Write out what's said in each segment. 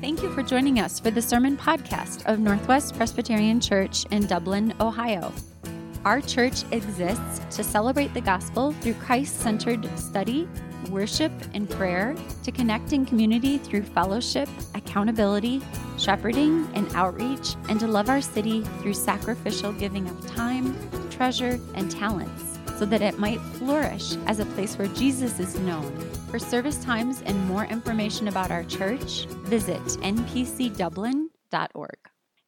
Thank you for joining us for the sermon podcast of Northwest Presbyterian Church in Dublin, Ohio. Our church exists to celebrate the gospel through Christ centered study, worship, and prayer, to connect in community through fellowship, accountability, shepherding, and outreach, and to love our city through sacrificial giving of time, treasure, and talents so that it might flourish as a place where Jesus is known. For service times and more information about our church, visit npcdublin.org.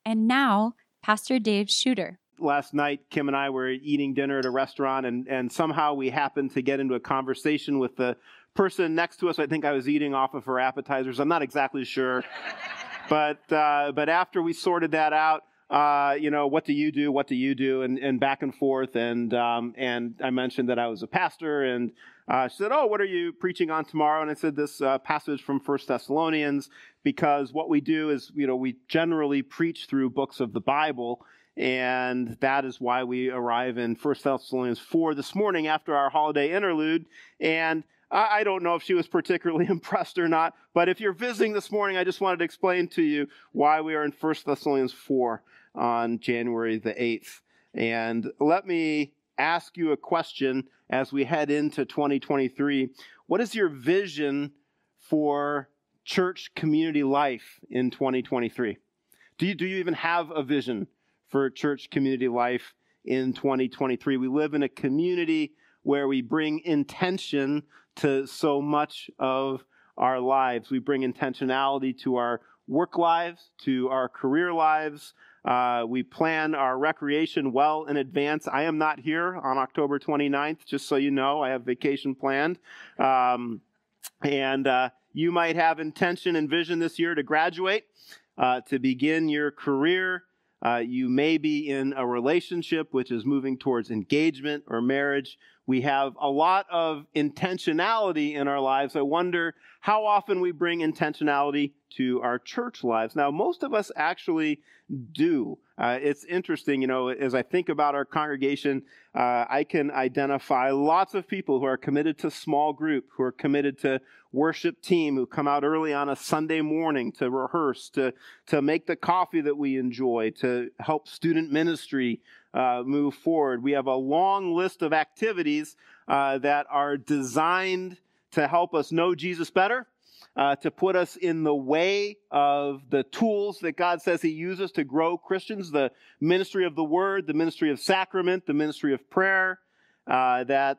And now, Pastor Dave Shooter. Last night, Kim and I were eating dinner at a restaurant, and, and somehow we happened to get into a conversation with the person next to us. I think I was eating off of her appetizers. I'm not exactly sure. but, uh, but after we sorted that out, uh, you know, what do you do? What do you do? And, and back and forth. And, um, and I mentioned that I was a pastor and uh, she said, oh, what are you preaching on tomorrow? And I said this uh, passage from First Thessalonians because what we do is, you know, we generally preach through books of the Bible. And that is why we arrive in First Thessalonians 4 this morning after our holiday interlude. And I don't know if she was particularly impressed or not, but if you're visiting this morning, I just wanted to explain to you why we are in 1 Thessalonians 4 on January the 8th. And let me ask you a question as we head into 2023. What is your vision for church community life in 2023? Do you, do you even have a vision for church community life in 2023? We live in a community where we bring intention to so much of our lives. We bring intentionality to our work lives, to our career lives, uh, we plan our recreation well in advance. I am not here on October 29th, just so you know. I have vacation planned. Um, and uh, you might have intention and vision this year to graduate, uh, to begin your career. Uh, you may be in a relationship which is moving towards engagement or marriage. We have a lot of intentionality in our lives. I wonder how often we bring intentionality to our church lives. Now, most of us actually do. Uh, it's interesting, you know, as I think about our congregation, uh, I can identify lots of people who are committed to small group, who are committed to worship team, who come out early on a Sunday morning to rehearse, to, to make the coffee that we enjoy, to help student ministry uh, move forward. We have a long list of activities uh, that are designed to help us know Jesus better, uh, to put us in the way of the tools that God says He uses to grow Christians the ministry of the Word, the ministry of sacrament, the ministry of prayer, uh, that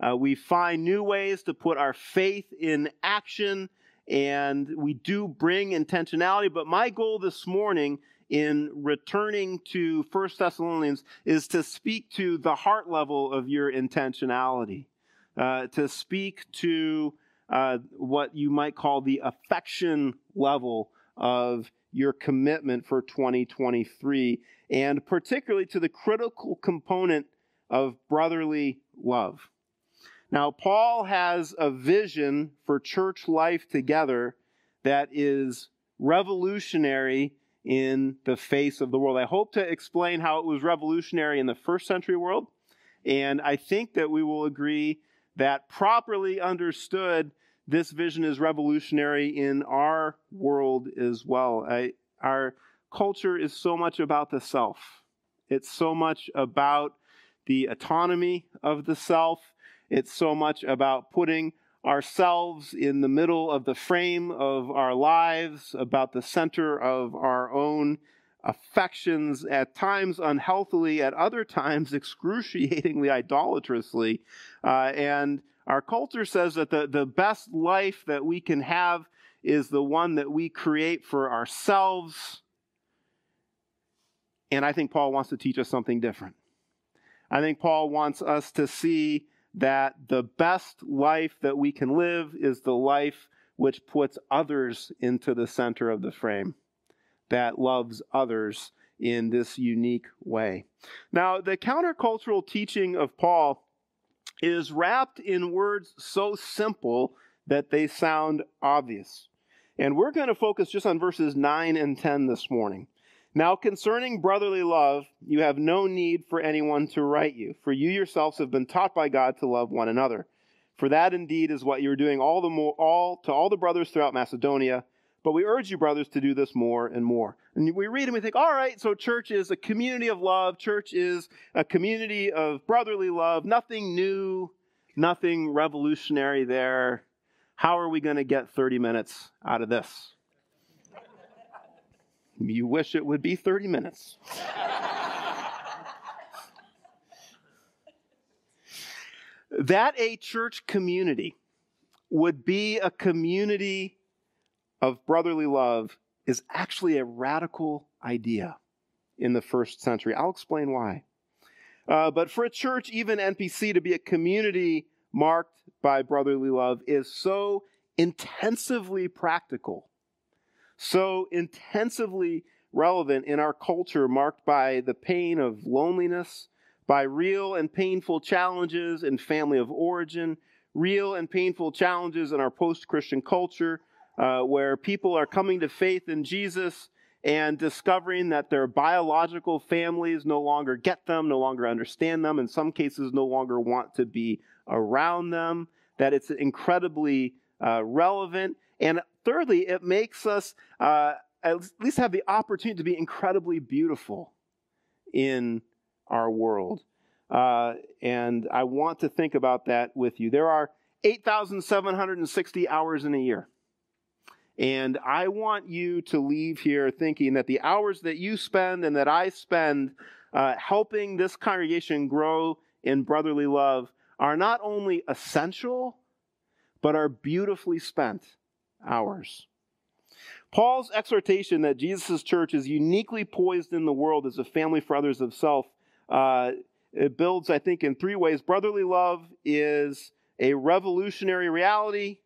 uh, we find new ways to put our faith in action. And we do bring intentionality. But my goal this morning in returning to First Thessalonians is to speak to the heart level of your intentionality uh, to speak to uh, what you might call the affection level of your commitment for 2023, and particularly to the critical component of brotherly love. Now, Paul has a vision for church life together that is revolutionary in the face of the world. I hope to explain how it was revolutionary in the first century world, and I think that we will agree that properly understood, this vision is revolutionary in our world as well. I, our culture is so much about the self, it's so much about the autonomy of the self, it's so much about putting ourselves in the middle of the frame of our lives, about the center of our own affections, at times unhealthily, at other times excruciatingly idolatrously. Uh, and our culture says that the, the best life that we can have is the one that we create for ourselves. And I think Paul wants to teach us something different. I think Paul wants us to see that the best life that we can live is the life which puts others into the center of the frame that loves others in this unique way. Now, the countercultural teaching of Paul is wrapped in words so simple that they sound obvious. And we're going to focus just on verses 9 and 10 this morning. Now, concerning brotherly love, you have no need for anyone to write you, for you yourselves have been taught by God to love one another. For that indeed is what you're doing all the more all to all the brothers throughout Macedonia. But we urge you, brothers, to do this more and more. And we read and we think, all right, so church is a community of love. Church is a community of brotherly love. Nothing new, nothing revolutionary there. How are we going to get 30 minutes out of this? You wish it would be 30 minutes. that a church community would be a community of brotherly love is actually a radical idea in the first century. I'll explain why. Uh, but for a church, even NPC, to be a community marked by brotherly love is so intensively practical, so intensively relevant in our culture marked by the pain of loneliness, by real and painful challenges in family of origin, real and painful challenges in our post Christian culture, uh, where people are coming to faith in Jesus and discovering that their biological families no longer get them, no longer understand them, in some cases, no longer want to be around them, that it's incredibly uh, relevant. And thirdly, it makes us uh, at least have the opportunity to be incredibly beautiful in our world. Uh, and I want to think about that with you. There are 8,760 hours in a year. And I want you to leave here thinking that the hours that you spend and that I spend uh, helping this congregation grow in brotherly love are not only essential, but are beautifully spent hours. Paul's exhortation that Jesus' church is uniquely poised in the world as a family for others of self, uh, it builds, I think, in three ways. Brotherly love is a revolutionary reality,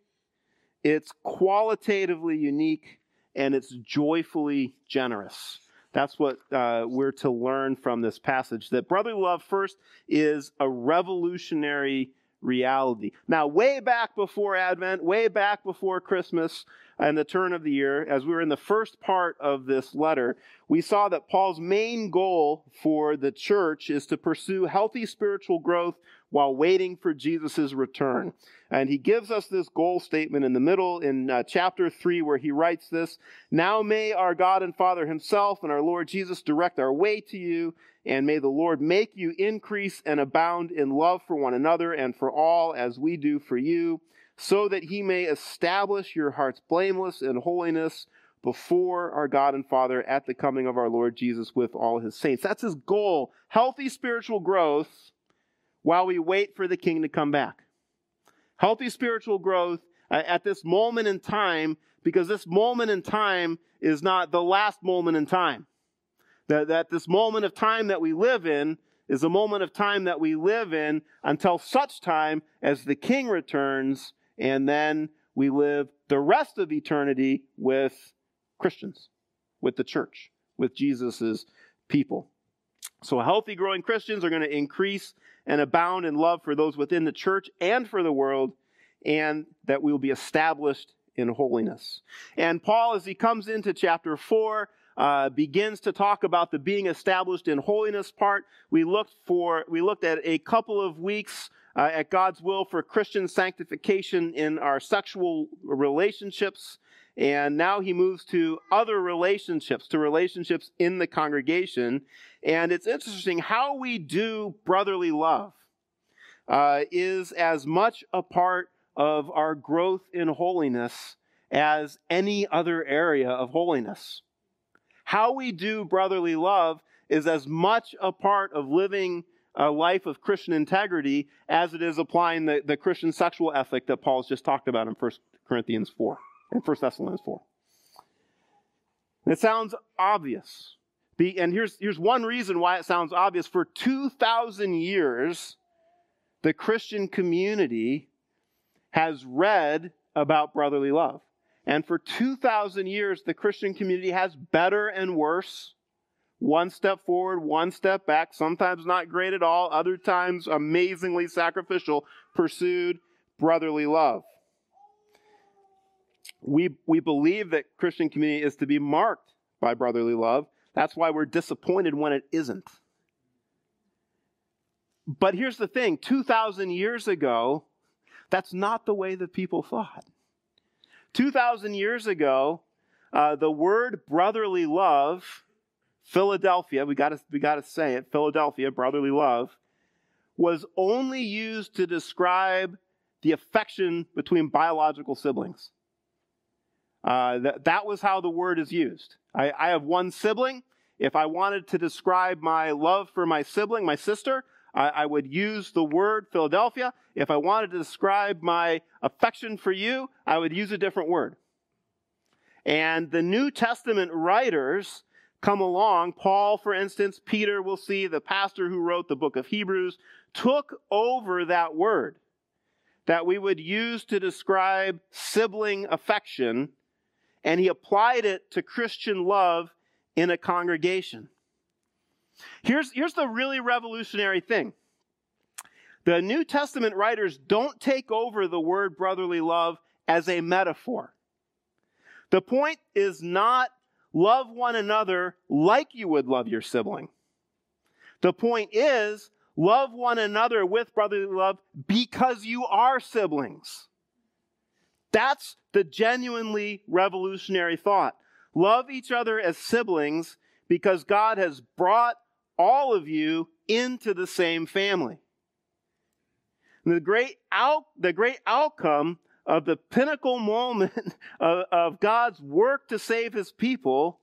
it's qualitatively unique, and it's joyfully generous. That's what uh, we're to learn from this passage. That brotherly love, first, is a revolutionary reality. Now, way back before Advent, way back before Christmas and the turn of the year, as we were in the first part of this letter, we saw that Paul's main goal for the church is to pursue healthy spiritual growth while waiting for Jesus' return. And he gives us this goal statement in the middle in uh, chapter 3 where he writes this Now may our God and Father himself and our Lord Jesus direct our way to you, and may the Lord make you increase and abound in love for one another and for all as we do for you, so that he may establish your hearts blameless in holiness before our God and Father at the coming of our Lord Jesus with all his saints. That's his goal healthy spiritual growth while we wait for the king to come back. Healthy spiritual growth uh, at this moment in time, because this moment in time is not the last moment in time. That, that this moment of time that we live in is a moment of time that we live in until such time as the king returns, and then we live the rest of eternity with Christians, with the church, with Jesus' people. So, healthy, growing Christians are going to increase and abound in love for those within the church and for the world, and that we will be established in holiness. And Paul, as he comes into chapter 4, uh, begins to talk about the being established in holiness part. We looked for we looked at a couple of weeks uh, at God's will for Christian sanctification in our sexual relationships. And now he moves to other relationships, to relationships in the congregation. And it's interesting how we do brotherly love uh, is as much a part of our growth in holiness as any other area of holiness. How we do brotherly love is as much a part of living a life of Christian integrity as it is applying the, the Christian sexual ethic that Paul's just talked about in 1 Corinthians 4 and 1 Thessalonians 4. It sounds obvious. And here's, here's one reason why it sounds obvious. For 2,000 years, the Christian community has read about brotherly love. And for 2,000 years, the Christian community has better and worse, one step forward, one step back, sometimes not great at all, other times amazingly sacrificial, pursued brotherly love. We, we believe that Christian community is to be marked by brotherly love. That's why we're disappointed when it isn't. But here's the thing 2,000 years ago, that's not the way that people thought. 2,000 years ago, uh, the word brotherly love, Philadelphia, we got we to say it, Philadelphia, brotherly love, was only used to describe the affection between biological siblings. Uh, that, that was how the word is used. I, I have one sibling. If I wanted to describe my love for my sibling, my sister, I, I would use the word Philadelphia. If I wanted to describe my affection for you, I would use a different word. And the New Testament writers come along. Paul, for instance, Peter, we'll see, the pastor who wrote the book of Hebrews, took over that word that we would use to describe sibling affection, and he applied it to Christian love in a congregation. Here's, here's the really revolutionary thing the New Testament writers don't take over the word brotherly love as a metaphor. The point is not love one another like you would love your sibling. The point is love one another with brotherly love because you are siblings. That's the genuinely revolutionary thought. Love each other as siblings because God has brought all of you into the same family. And the great out, the great outcome of the pinnacle moment of, of God's work to save his people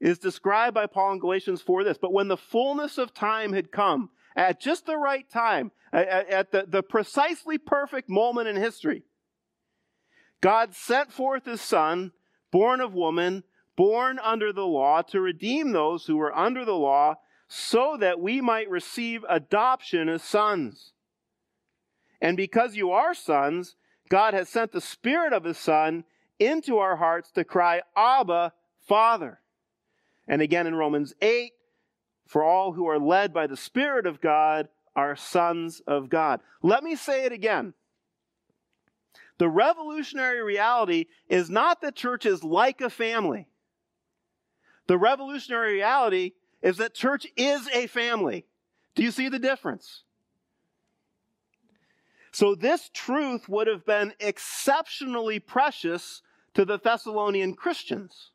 is described by Paul in Galatians for this. But when the fullness of time had come, at just the right time, at, the, the precisely perfect moment in history, God sent forth his son, born of woman, born under the law, to redeem those who were under the law, so that we might receive adoption as sons. And because you are sons, God has sent the Spirit of His Son into our hearts to cry, Abba, Father. And again in Romans 8, for all who are led by the Spirit of God are sons of God. Let me say it again. The revolutionary reality is not that church is like a family. The revolutionary reality is that church is a family. Do you see the difference? So, this truth would have been exceptionally precious to the Thessalonian Christians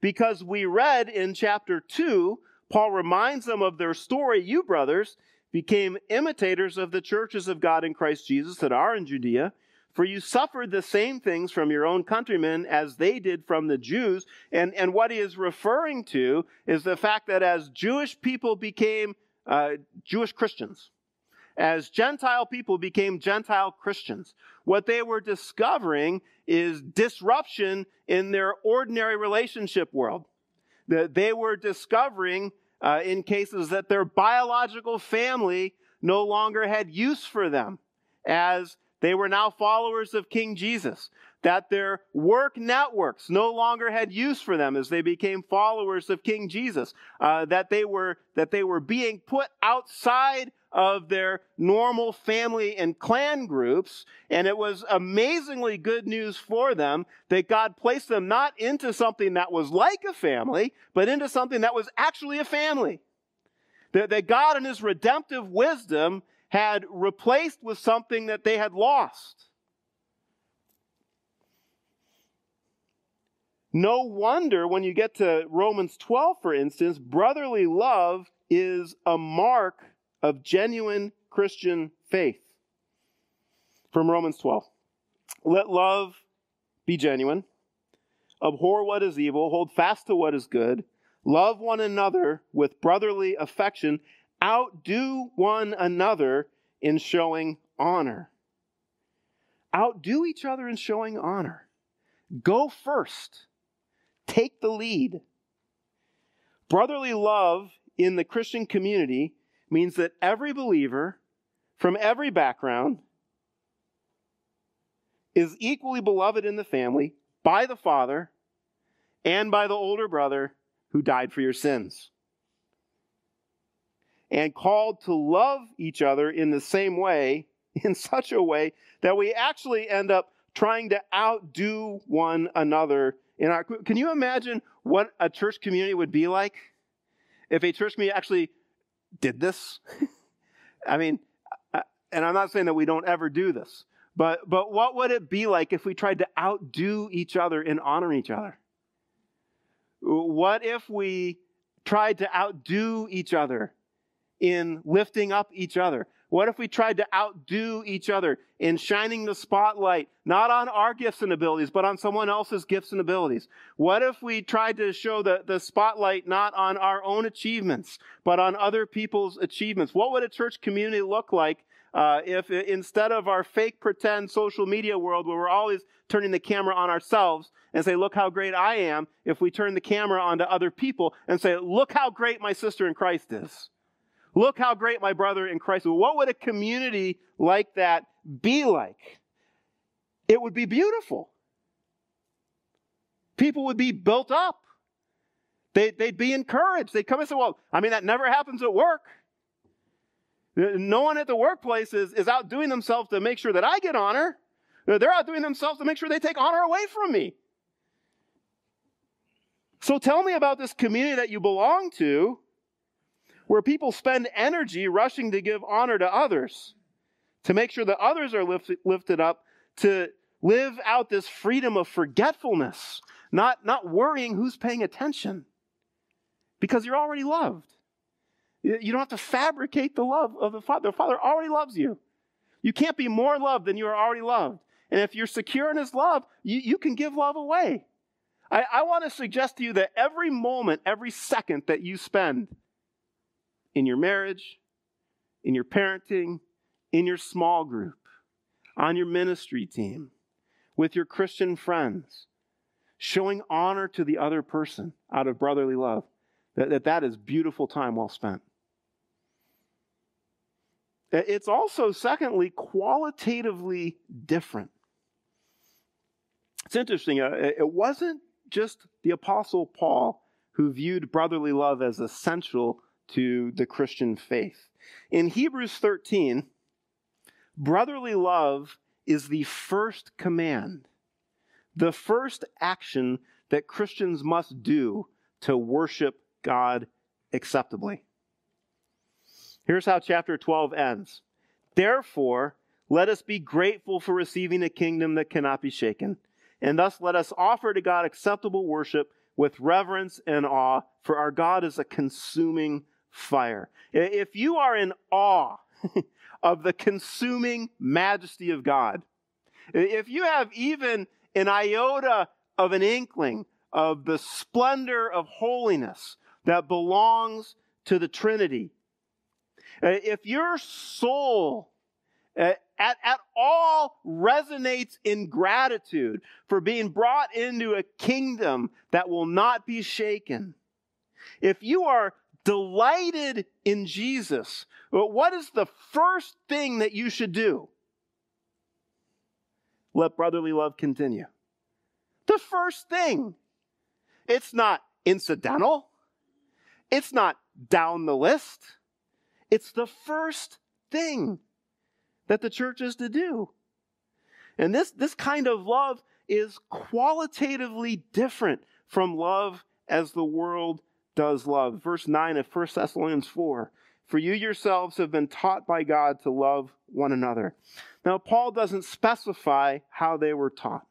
because we read in chapter 2, Paul reminds them of their story. You, brothers, became imitators of the churches of God in Christ Jesus that are in Judea. For you suffered the same things from your own countrymen as they did from the Jews. And, and what he is referring to is the fact that as Jewish people became uh, Jewish Christians, as Gentile people became Gentile Christians, what they were discovering is disruption in their ordinary relationship world. That they were discovering uh, in cases that their biological family no longer had use for them as they were now followers of King Jesus. That their work networks no longer had use for them as they became followers of King Jesus. Uh, that they were that they were being put outside of their normal family and clan groups. And it was amazingly good news for them that God placed them not into something that was like a family, but into something that was actually a family. That, that God, in His redemptive wisdom, had replaced with something that they had lost. No wonder when you get to Romans 12, for instance, brotherly love is a mark of genuine Christian faith. From Romans 12. Let love be genuine. Abhor what is evil. Hold fast to what is good. Love one another with brotherly affection. Outdo one another in showing honor. Outdo each other in showing honor. Go first. Take the lead. Brotherly love in the Christian community means that every believer from every background is equally beloved in the family by the Father and by the older brother who died for your sins. And called to love each other in the same way, in such a way that we actually end up trying to outdo one another in our can you imagine what a church community would be like if a church community actually did this. I mean, and I'm not saying that we don't ever do this, But, but what would it be like if we tried to outdo each other and honor each other? What if we tried to outdo each other in lifting up each other? What if we tried to outdo each other in shining the spotlight, not on our gifts and abilities, but on someone else's gifts and abilities? What if we tried to show the, the spotlight not on our own achievements, but on other people's achievements? What would a church community look like uh, if instead of our fake pretend social media world where we're always turning the camera on ourselves and say, look how great I am, if we turn the camera onto other people and say, look how great my sister in Christ is. Look how great my brother in Christ is. What would a community like that be like? It would be beautiful. People would be built up. They, they'd be encouraged. They'd come and say, well, I mean, that never happens at work. No one at the workplace is, is outdoing themselves to make sure that I get honor. They're outdoing themselves to make sure they take honor away from me. So tell me about this community that you belong to where people spend energy rushing to give honor to others, to make sure that others are lift, lifted up, to live out this freedom of forgetfulness, not, not worrying who's paying attention because you're already loved. You don't have to fabricate the love of the Father. The Father already loves you. You can't be more loved than you are already loved. And if you're secure in His love, you, you can give love away. I, I want to suggest to you that every moment, every second that you spend in your marriage, in your parenting, in your small group, on your ministry team, with your Christian friends, showing honor to the other person out of brotherly love, that, that, that is beautiful time well spent. It's also, secondly, qualitatively different. It's interesting. Uh, it wasn't just the Apostle Paul who viewed brotherly love as essential to the Christian faith. In Hebrews 13, brotherly love is the first command, the first action that Christians must do to worship God acceptably. Here's how chapter 12 ends. Therefore, let us be grateful for receiving a kingdom that cannot be shaken, and thus let us offer to God acceptable worship with reverence and awe, for our God is a consuming fire. If you are in awe of the consuming majesty of God, if you have even an iota of an inkling of the splendor of holiness that belongs to the Trinity, if your soul at, at all resonates in gratitude for being brought into a kingdom that will not be shaken, if you are delighted in Jesus, But what is the first thing that you should do? Let brotherly love continue. The first thing. It's not incidental. It's not down the list. It's the first thing that the church is to do. And this, this kind of love is qualitatively different from love as the world does love. Verse 9 of 1 Thessalonians 4 For you yourselves have been taught by God to love one another. Now, Paul doesn't specify how they were taught.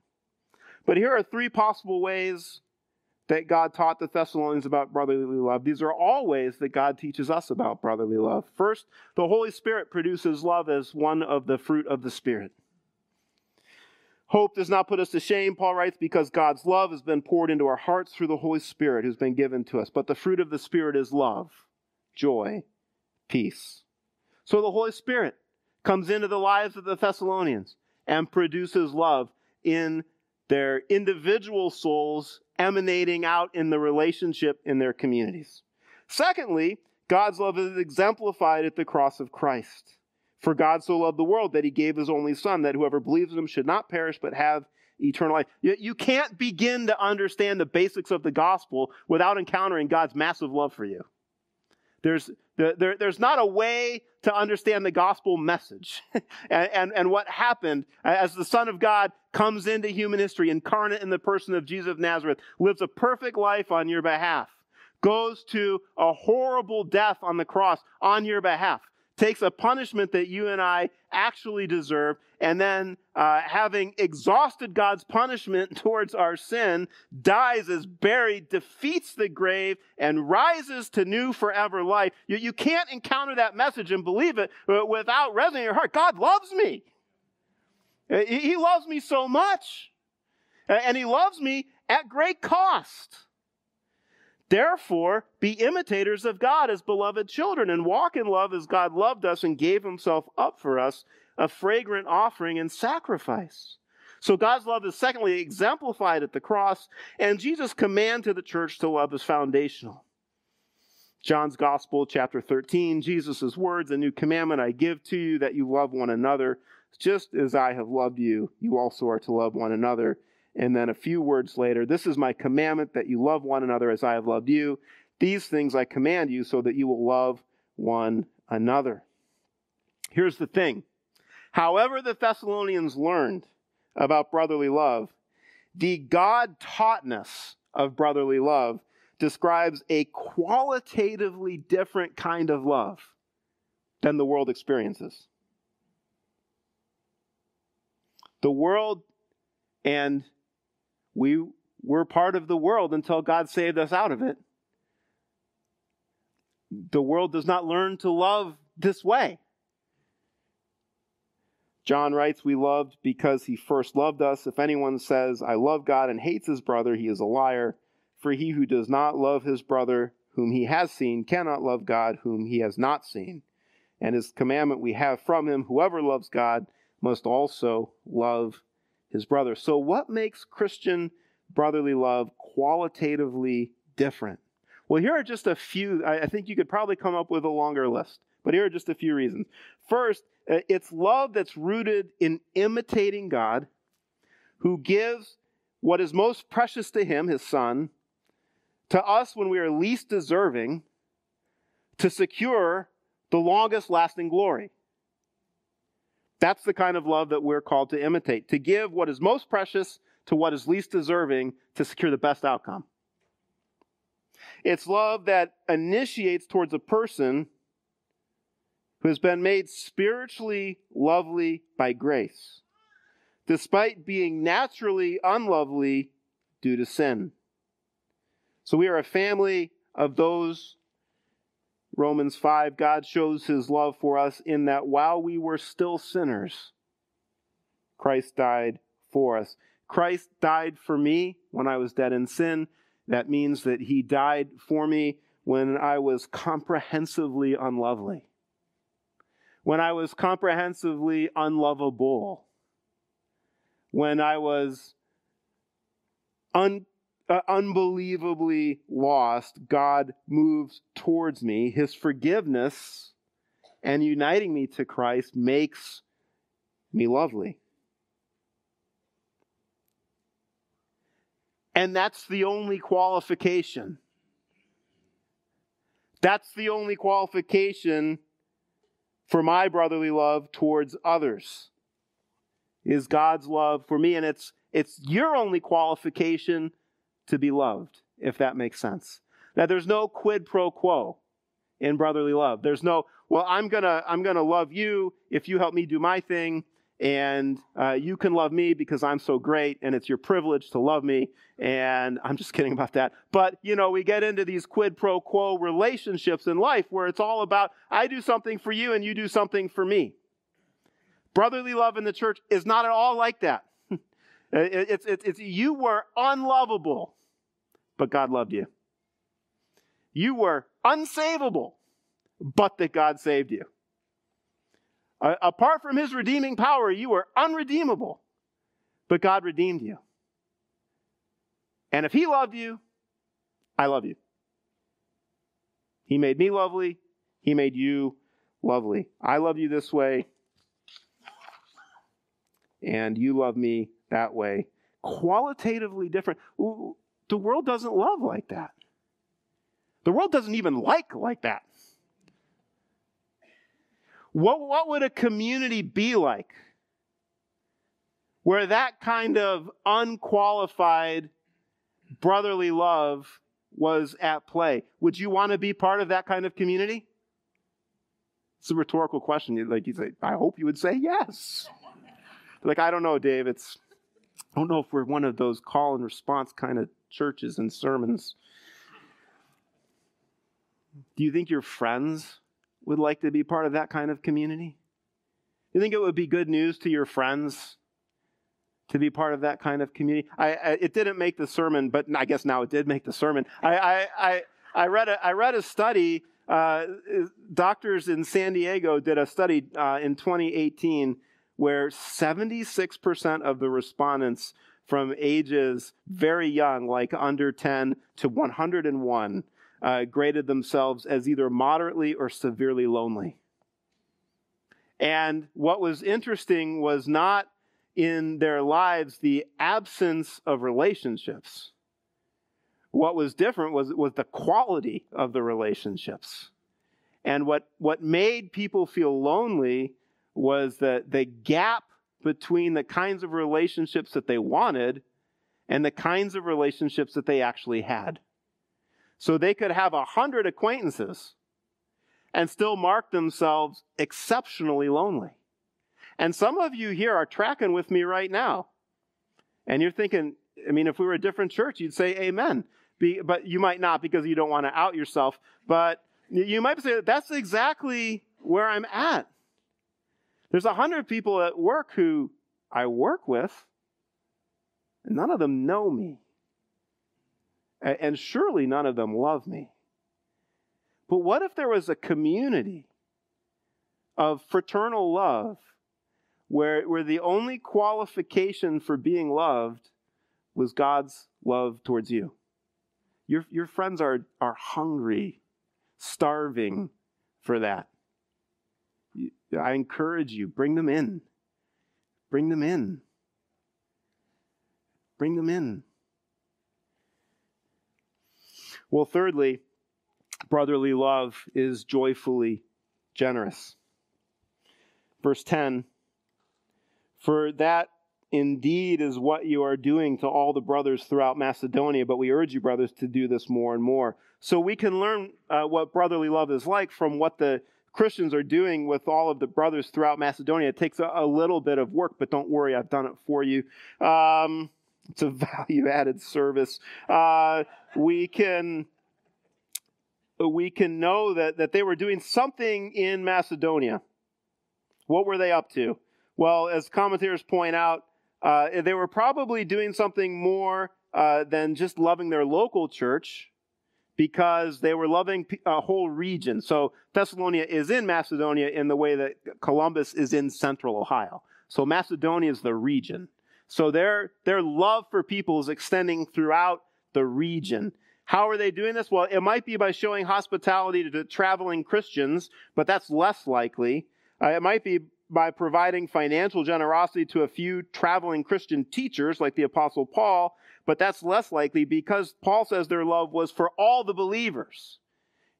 But here are three possible ways that God taught the Thessalonians about brotherly love. These are all ways that God teaches us about brotherly love. First, the Holy Spirit produces love as one of the fruit of the Spirit. Hope does not put us to shame, Paul writes, because God's love has been poured into our hearts through the Holy Spirit who's been given to us. But the fruit of the Spirit is love, joy, peace. So the Holy Spirit comes into the lives of the Thessalonians and produces love in their individual souls emanating out in the relationship in their communities. Secondly, God's love is exemplified at the cross of Christ. For God so loved the world that he gave his only Son, that whoever believes in him should not perish but have eternal life. You, can't begin to understand the basics of the gospel without encountering God's massive love for you. There's, there, there's not a way to understand the gospel message and, and, and, what happened as the Son of God comes into human history, incarnate in the person of Jesus of Nazareth, lives a perfect life on your behalf, goes to a horrible death on the cross on your behalf, takes a punishment that you and I actually deserve, and then, uh, having exhausted God's punishment towards our sin, dies, is buried, defeats the grave, and rises to new forever life. You, you can't encounter that message and believe it without resonating in your heart. God loves me. He loves me so much. And He loves me at great cost. Therefore, be imitators of God as beloved children and walk in love as God loved us and gave himself up for us, a fragrant offering and sacrifice. So God's love is secondly exemplified at the cross, and Jesus' command to the church to love is foundational. John's Gospel, chapter 13, Jesus' words, A new commandment I give to you that you love one another. Just as I have loved you, you also are to love one another. And then a few words later, this is my commandment that you love one another as I have loved you. These things I command you so that you will love one another. Here's the thing. However, the Thessalonians learned about brotherly love, the God taughtness of brotherly love describes a qualitatively different kind of love than the world experiences. The world and we were part of the world until God saved us out of it. The world does not learn to love this way. John writes, We loved because he first loved us. If anyone says, I love God and hates his brother, he is a liar. For he who does not love his brother whom he has seen cannot love God whom he has not seen. And his commandment we have from him whoever loves God must also love his brother. So, what makes Christian brotherly love qualitatively different? Well, here are just a few. I think you could probably come up with a longer list, but here are just a few reasons. First, uh, it's love that's rooted in imitating God, who gives what is most precious to him, his son, to us when we are least deserving, to secure the longest lasting glory. That's the kind of love that we're called to imitate, to give what is most precious to what is least deserving to secure the best outcome. It's love that initiates towards a person who has been made spiritually lovely by grace, despite being naturally unlovely due to sin. So we are a family of those Romans 5, God shows his love for us in that while we were still sinners, Christ died for us. Christ died for me when I was dead in sin. That means that he died for me when I was comprehensively unlovely, when I was comprehensively unlovable, when I was un- uh, unbelievably lost, God moves towards me. His forgiveness and uniting me to Christ makes me lovely. And that's the only qualification. That's the only qualification for my brotherly love towards others is God's love for me and it's it's your only qualification to be loved, if that makes sense. Now, there's no quid pro quo in brotherly love. There's no, well, I'm gonna, I'm gonna love you if you help me do my thing, and uh, you can love me because I'm so great, and it's your privilege to love me. And I'm just kidding about that. But you know, we get into these quid pro quo relationships in life where it's all about I do something for you and you do something for me. Brotherly love in the church is not at all like that. it's, it's, it's you were unlovable but God loved you. You were unsavable, but that God saved you. Uh, apart from his redeeming power, you were unredeemable, but God redeemed you. And if he loved you, I love you. He made me lovely, he made you lovely. I love you this way, and you love me that way. Qualitatively different. The world doesn't love like that. The world doesn't even like like that. What, what would a community be like where that kind of unqualified brotherly love was at play? Would you want to be part of that kind of community? It's a rhetorical question. Like you say, I hope you would say yes. like, I don't know, Dave. It's I don't know if we're one of those call and response kind of churches and sermons. Do you think your friends would like to be part of that kind of community? Do you think it would be good news to your friends to be part of that kind of community? I, I it didn't make the sermon, but I guess now it did make the sermon. I, I, I, I read a, I read a study. Uh, doctors in San Diego did a study uh, in 2018 where 76% of the respondents from ages very young, like under 10 to 101, uh, graded themselves as either moderately or severely lonely. And what was interesting was not in their lives the absence of relationships. What was different was, was the quality of the relationships. And what, what made people feel lonely was that the gap between the kinds of relationships that they wanted and the kinds of relationships that they actually had. So they could have a hundred acquaintances and still mark themselves exceptionally lonely. And some of you here are tracking with me right now. And you're thinking, I mean, if we were a different church, you'd say amen. Be, but you might not because you don't want to out yourself. But you might say, that's exactly where I'm at. There's a hundred people at work who I work with, and none of them know me. And surely none of them love me. But what if there was a community of fraternal love where, where the only qualification for being loved was God's love towards you? Your, your friends are, are hungry, starving for that. I encourage you, bring them in. Bring them in. Bring them in. Well, thirdly, brotherly love is joyfully generous. Verse 10 For that indeed is what you are doing to all the brothers throughout Macedonia, but we urge you, brothers, to do this more and more. So we can learn uh, what brotherly love is like from what the Christians are doing with all of the brothers throughout Macedonia. It takes a, a little bit of work, but don't worry, I've done it for you. Um, it's a value added service. Uh, we can we can know that, that they were doing something in Macedonia. What were they up to? Well, as commentators point out, uh, they were probably doing something more uh, than just loving their local church because they were loving a whole region. So Thessalonia is in Macedonia in the way that Columbus is in central Ohio. So Macedonia is the region. So their, their love for people is extending throughout the region. How are they doing this? Well, it might be by showing hospitality to traveling Christians, but that's less likely. Uh, it might be by providing financial generosity to a few traveling Christian teachers like the Apostle Paul, but that's less likely because Paul says their love was for all the believers.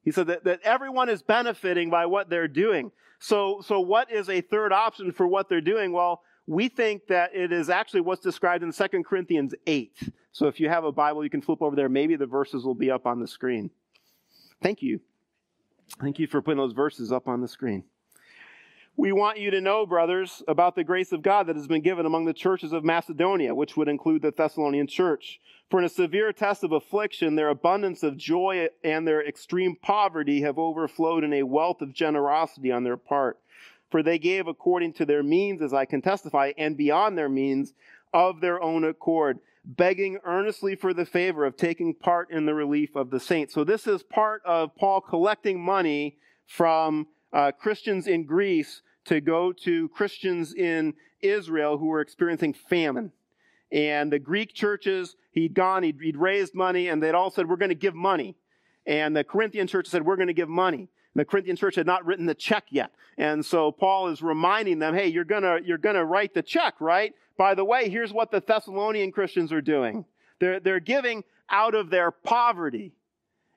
He said that, that everyone is benefiting by what they're doing. So, so what is a third option for what they're doing? Well, we think that it is actually what's described in 2 Corinthians 8. So if you have a Bible, you can flip over there. Maybe the verses will be up on the screen. Thank you. Thank you for putting those verses up on the screen. We want you to know, brothers, about the grace of God that has been given among the churches of Macedonia, which would include the Thessalonian church. For in a severe test of affliction, their abundance of joy and their extreme poverty have overflowed in a wealth of generosity on their part. For they gave according to their means, as I can testify, and beyond their means, of their own accord, begging earnestly for the favor of taking part in the relief of the saints. So this is part of Paul collecting money from uh, Christians in Greece to go to Christians in Israel who were experiencing famine. And the Greek churches, he'd gone, he'd, he'd raised money, and they'd all said, We're going to give money. And the Corinthian church said, We're going to give money. The Corinthian church had not written the check yet. And so Paul is reminding them, hey, you're gonna, you're gonna write the check, right? By the way, here's what the Thessalonian Christians are doing. They're, they're giving out of their poverty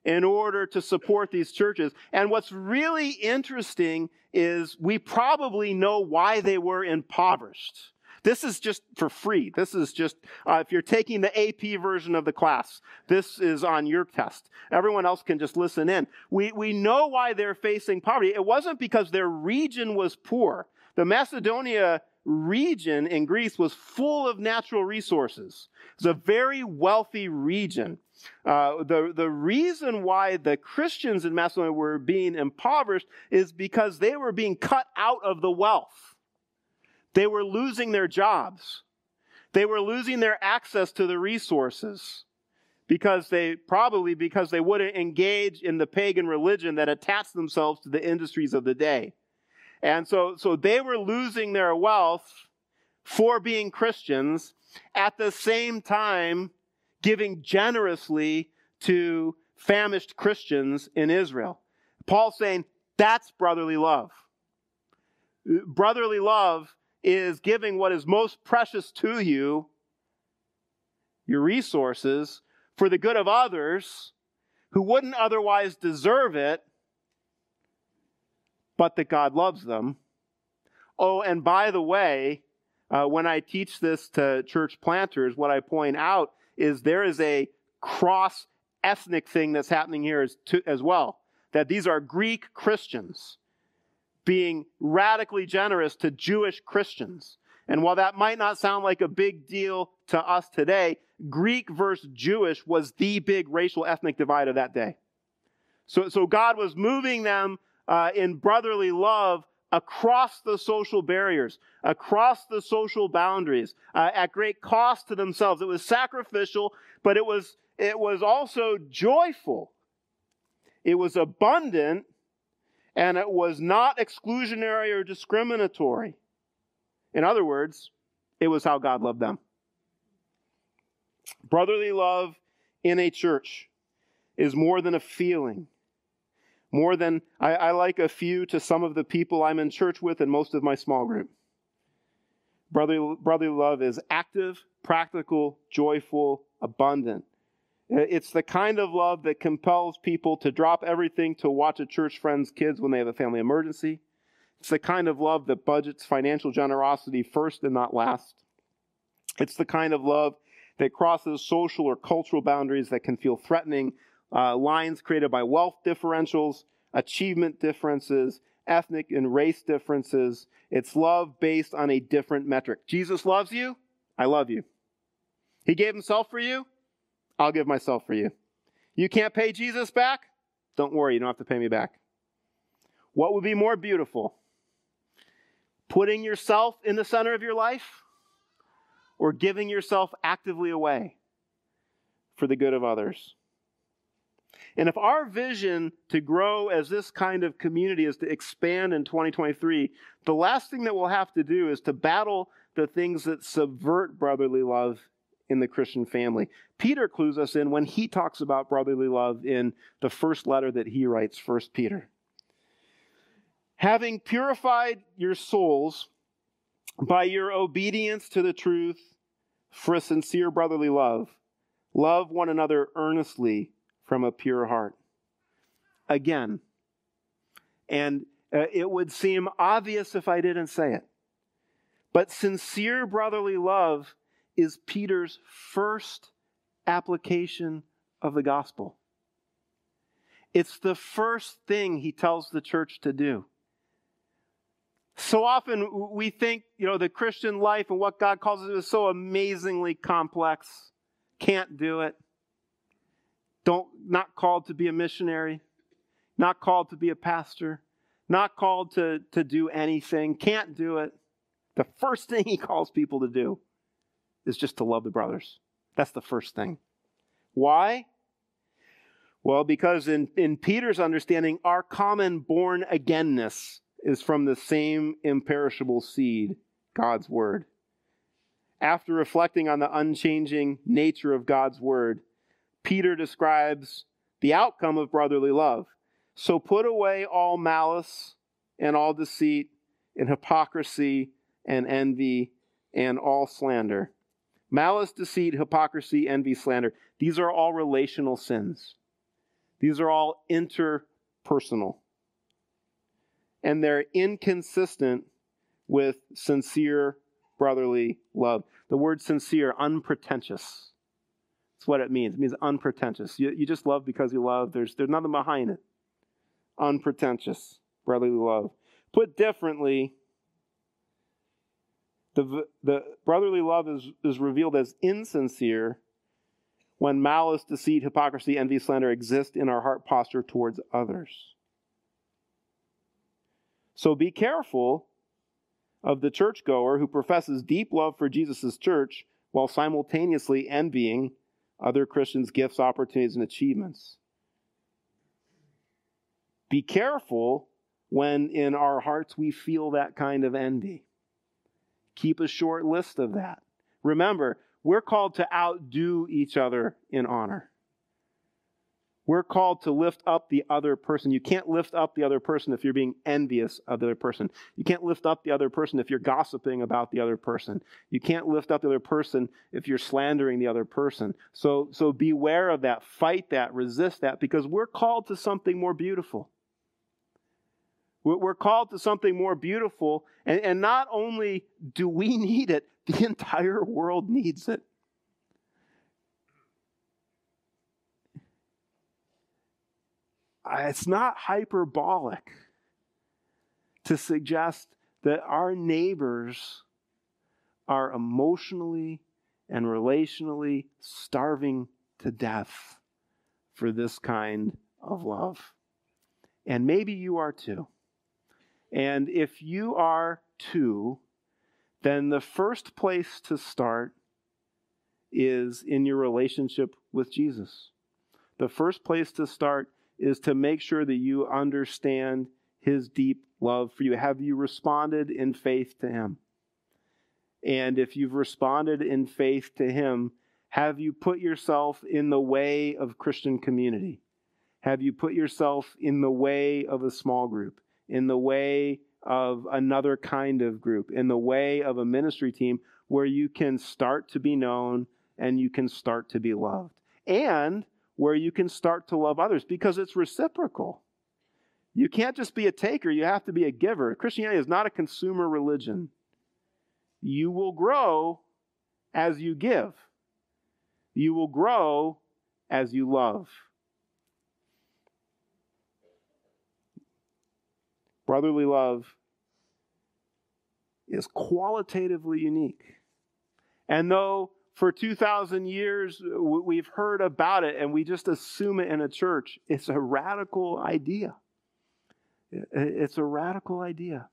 in order to support these churches. And what's really interesting is we probably know why they were impoverished. This is just for free. This is just, uh, if you're taking the AP version of the class, this is on your test. Everyone else can just listen in. We, we know why they're facing poverty. It wasn't because their region was poor. The Macedonia region in Greece was full of natural resources. It's a very wealthy region. Uh, the, the reason why the Christians in Macedonia were being impoverished is because they were being cut out of the wealth. They were losing their jobs. They were losing their access to the resources because they probably because they wouldn't engage in the pagan religion that attached themselves to the industries of the day. And so, so they were losing their wealth for being Christians at the same time giving generously to famished Christians in Israel. Paul's saying that's brotherly love. Brotherly love is giving what is most precious to you, your resources, for the good of others who wouldn't otherwise deserve it, but that God loves them. Oh, and by the way, uh, when I teach this to church planters, what I point out is there is a cross ethnic thing that's happening here as, to, as well. That these are Greek Christians being radically generous to Jewish Christians. And while that might not sound like a big deal to us today, Greek versus Jewish was the big racial ethnic divide of that day. So, so God was moving them uh, in brotherly love across the social barriers, across the social boundaries, uh, at great cost to themselves. It was sacrificial, but it was, it was also joyful. It was abundant, and it was not exclusionary or discriminatory. In other words, it was how God loved them. Brotherly love in a church is more than a feeling more than I, I like a few to some of the people I'm in church with and most of my small group. Brotherly, brotherly love is active, practical, joyful, abundant. It's the kind of love that compels people to drop everything to watch a church friend's kids when they have a family emergency. It's the kind of love that budgets financial generosity first and not last. It's the kind of love that crosses social or cultural boundaries that can feel threatening uh, lines created by wealth differentials, achievement differences, ethnic and race differences. It's love based on a different metric. Jesus loves you. I love you. He gave himself for you. I'll give myself for you. You can't pay Jesus back? Don't worry, you don't have to pay me back. What would be more beautiful? Putting yourself in the center of your life or giving yourself actively away for the good of others? And if our vision to grow as this kind of community is to expand in 2023, the last thing that we'll have to do is to battle the things that subvert brotherly love in the Christian family. Peter clues us in when he talks about brotherly love in the first letter that he writes, 1 Peter. Having purified your souls by your obedience to the truth for a sincere brotherly love, love one another earnestly from a pure heart. Again, and uh, it would seem obvious if I didn't say it, but sincere brotherly love is Peter's first application of the gospel. It's the first thing he tells the church to do. So often we think, you know, the Christian life and what God calls it is so amazingly complex. Can't do it. Don't, not called to be a missionary, not called to be a pastor, not called to, to do anything, can't do it. The first thing he calls people to do is just to love the brothers. That's the first thing. Why? Well, because in, in Peter's understanding, our common born againness is from the same imperishable seed, God's Word. After reflecting on the unchanging nature of God's Word, Peter describes the outcome of brotherly love. So put away all malice and all deceit and hypocrisy and envy and all slander. Malice, deceit, hypocrisy, envy, slander. These are all relational sins. These are all interpersonal. And they're inconsistent with sincere brotherly love. The word sincere, unpretentious. That's what it means. It means unpretentious. You, you just love because you love. There's, there's nothing behind it. Unpretentious, brotherly love. Put differently, the, the brotherly love is, is revealed as insincere when malice, deceit, hypocrisy, envy, slander exist in our heart posture towards others. So be careful of the churchgoer who professes deep love for Jesus' church while simultaneously envying other Christians' gifts, opportunities, and achievements. Be careful when in our hearts we feel that kind of envy. Keep a short list of that. Remember, we're called to outdo each other in honor. We're called to lift up the other person. You can't lift up the other person if you're being envious of the other person. You can't lift up the other person if you're gossiping about the other person. You can't lift up the other person if you're slandering the other person. So, so beware of that. Fight that. Resist that because we're called to something more beautiful. We're called to something more beautiful. And, and not only do we need it, the entire world needs it. It's not hyperbolic to suggest that our neighbors are emotionally and relationally starving to death for this kind of love. And maybe you are too. And if you are too, then the first place to start is in your relationship with Jesus. The first place to start is to make sure that you understand his deep love for you. Have you responded in faith to him? And if you've responded in faith to him, have you put yourself in the way of Christian community? Have you put yourself in the way of a small group? in the way of another kind of group, in the way of a ministry team where you can start to be known and you can start to be loved. And where you can start to love others because it's reciprocal. You can't just be a taker, you have to be a giver. Christianity is not a consumer religion. You will grow as you give, you will grow as you love. Brotherly love is qualitatively unique. And though for 2,000 years we've heard about it and we just assume it in a church, it's a radical idea. It's a radical idea.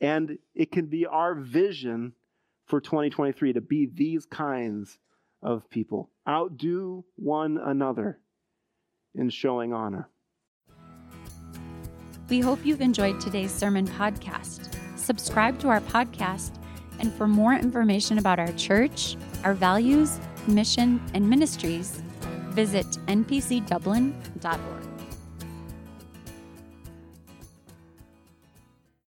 And it can be our vision for 2023 to be these kinds of people. Outdo one another in showing honor. We hope you've enjoyed today's sermon podcast. Subscribe to our podcast, and for more information about our church, our values, mission, and ministries, visit npcdublin.org.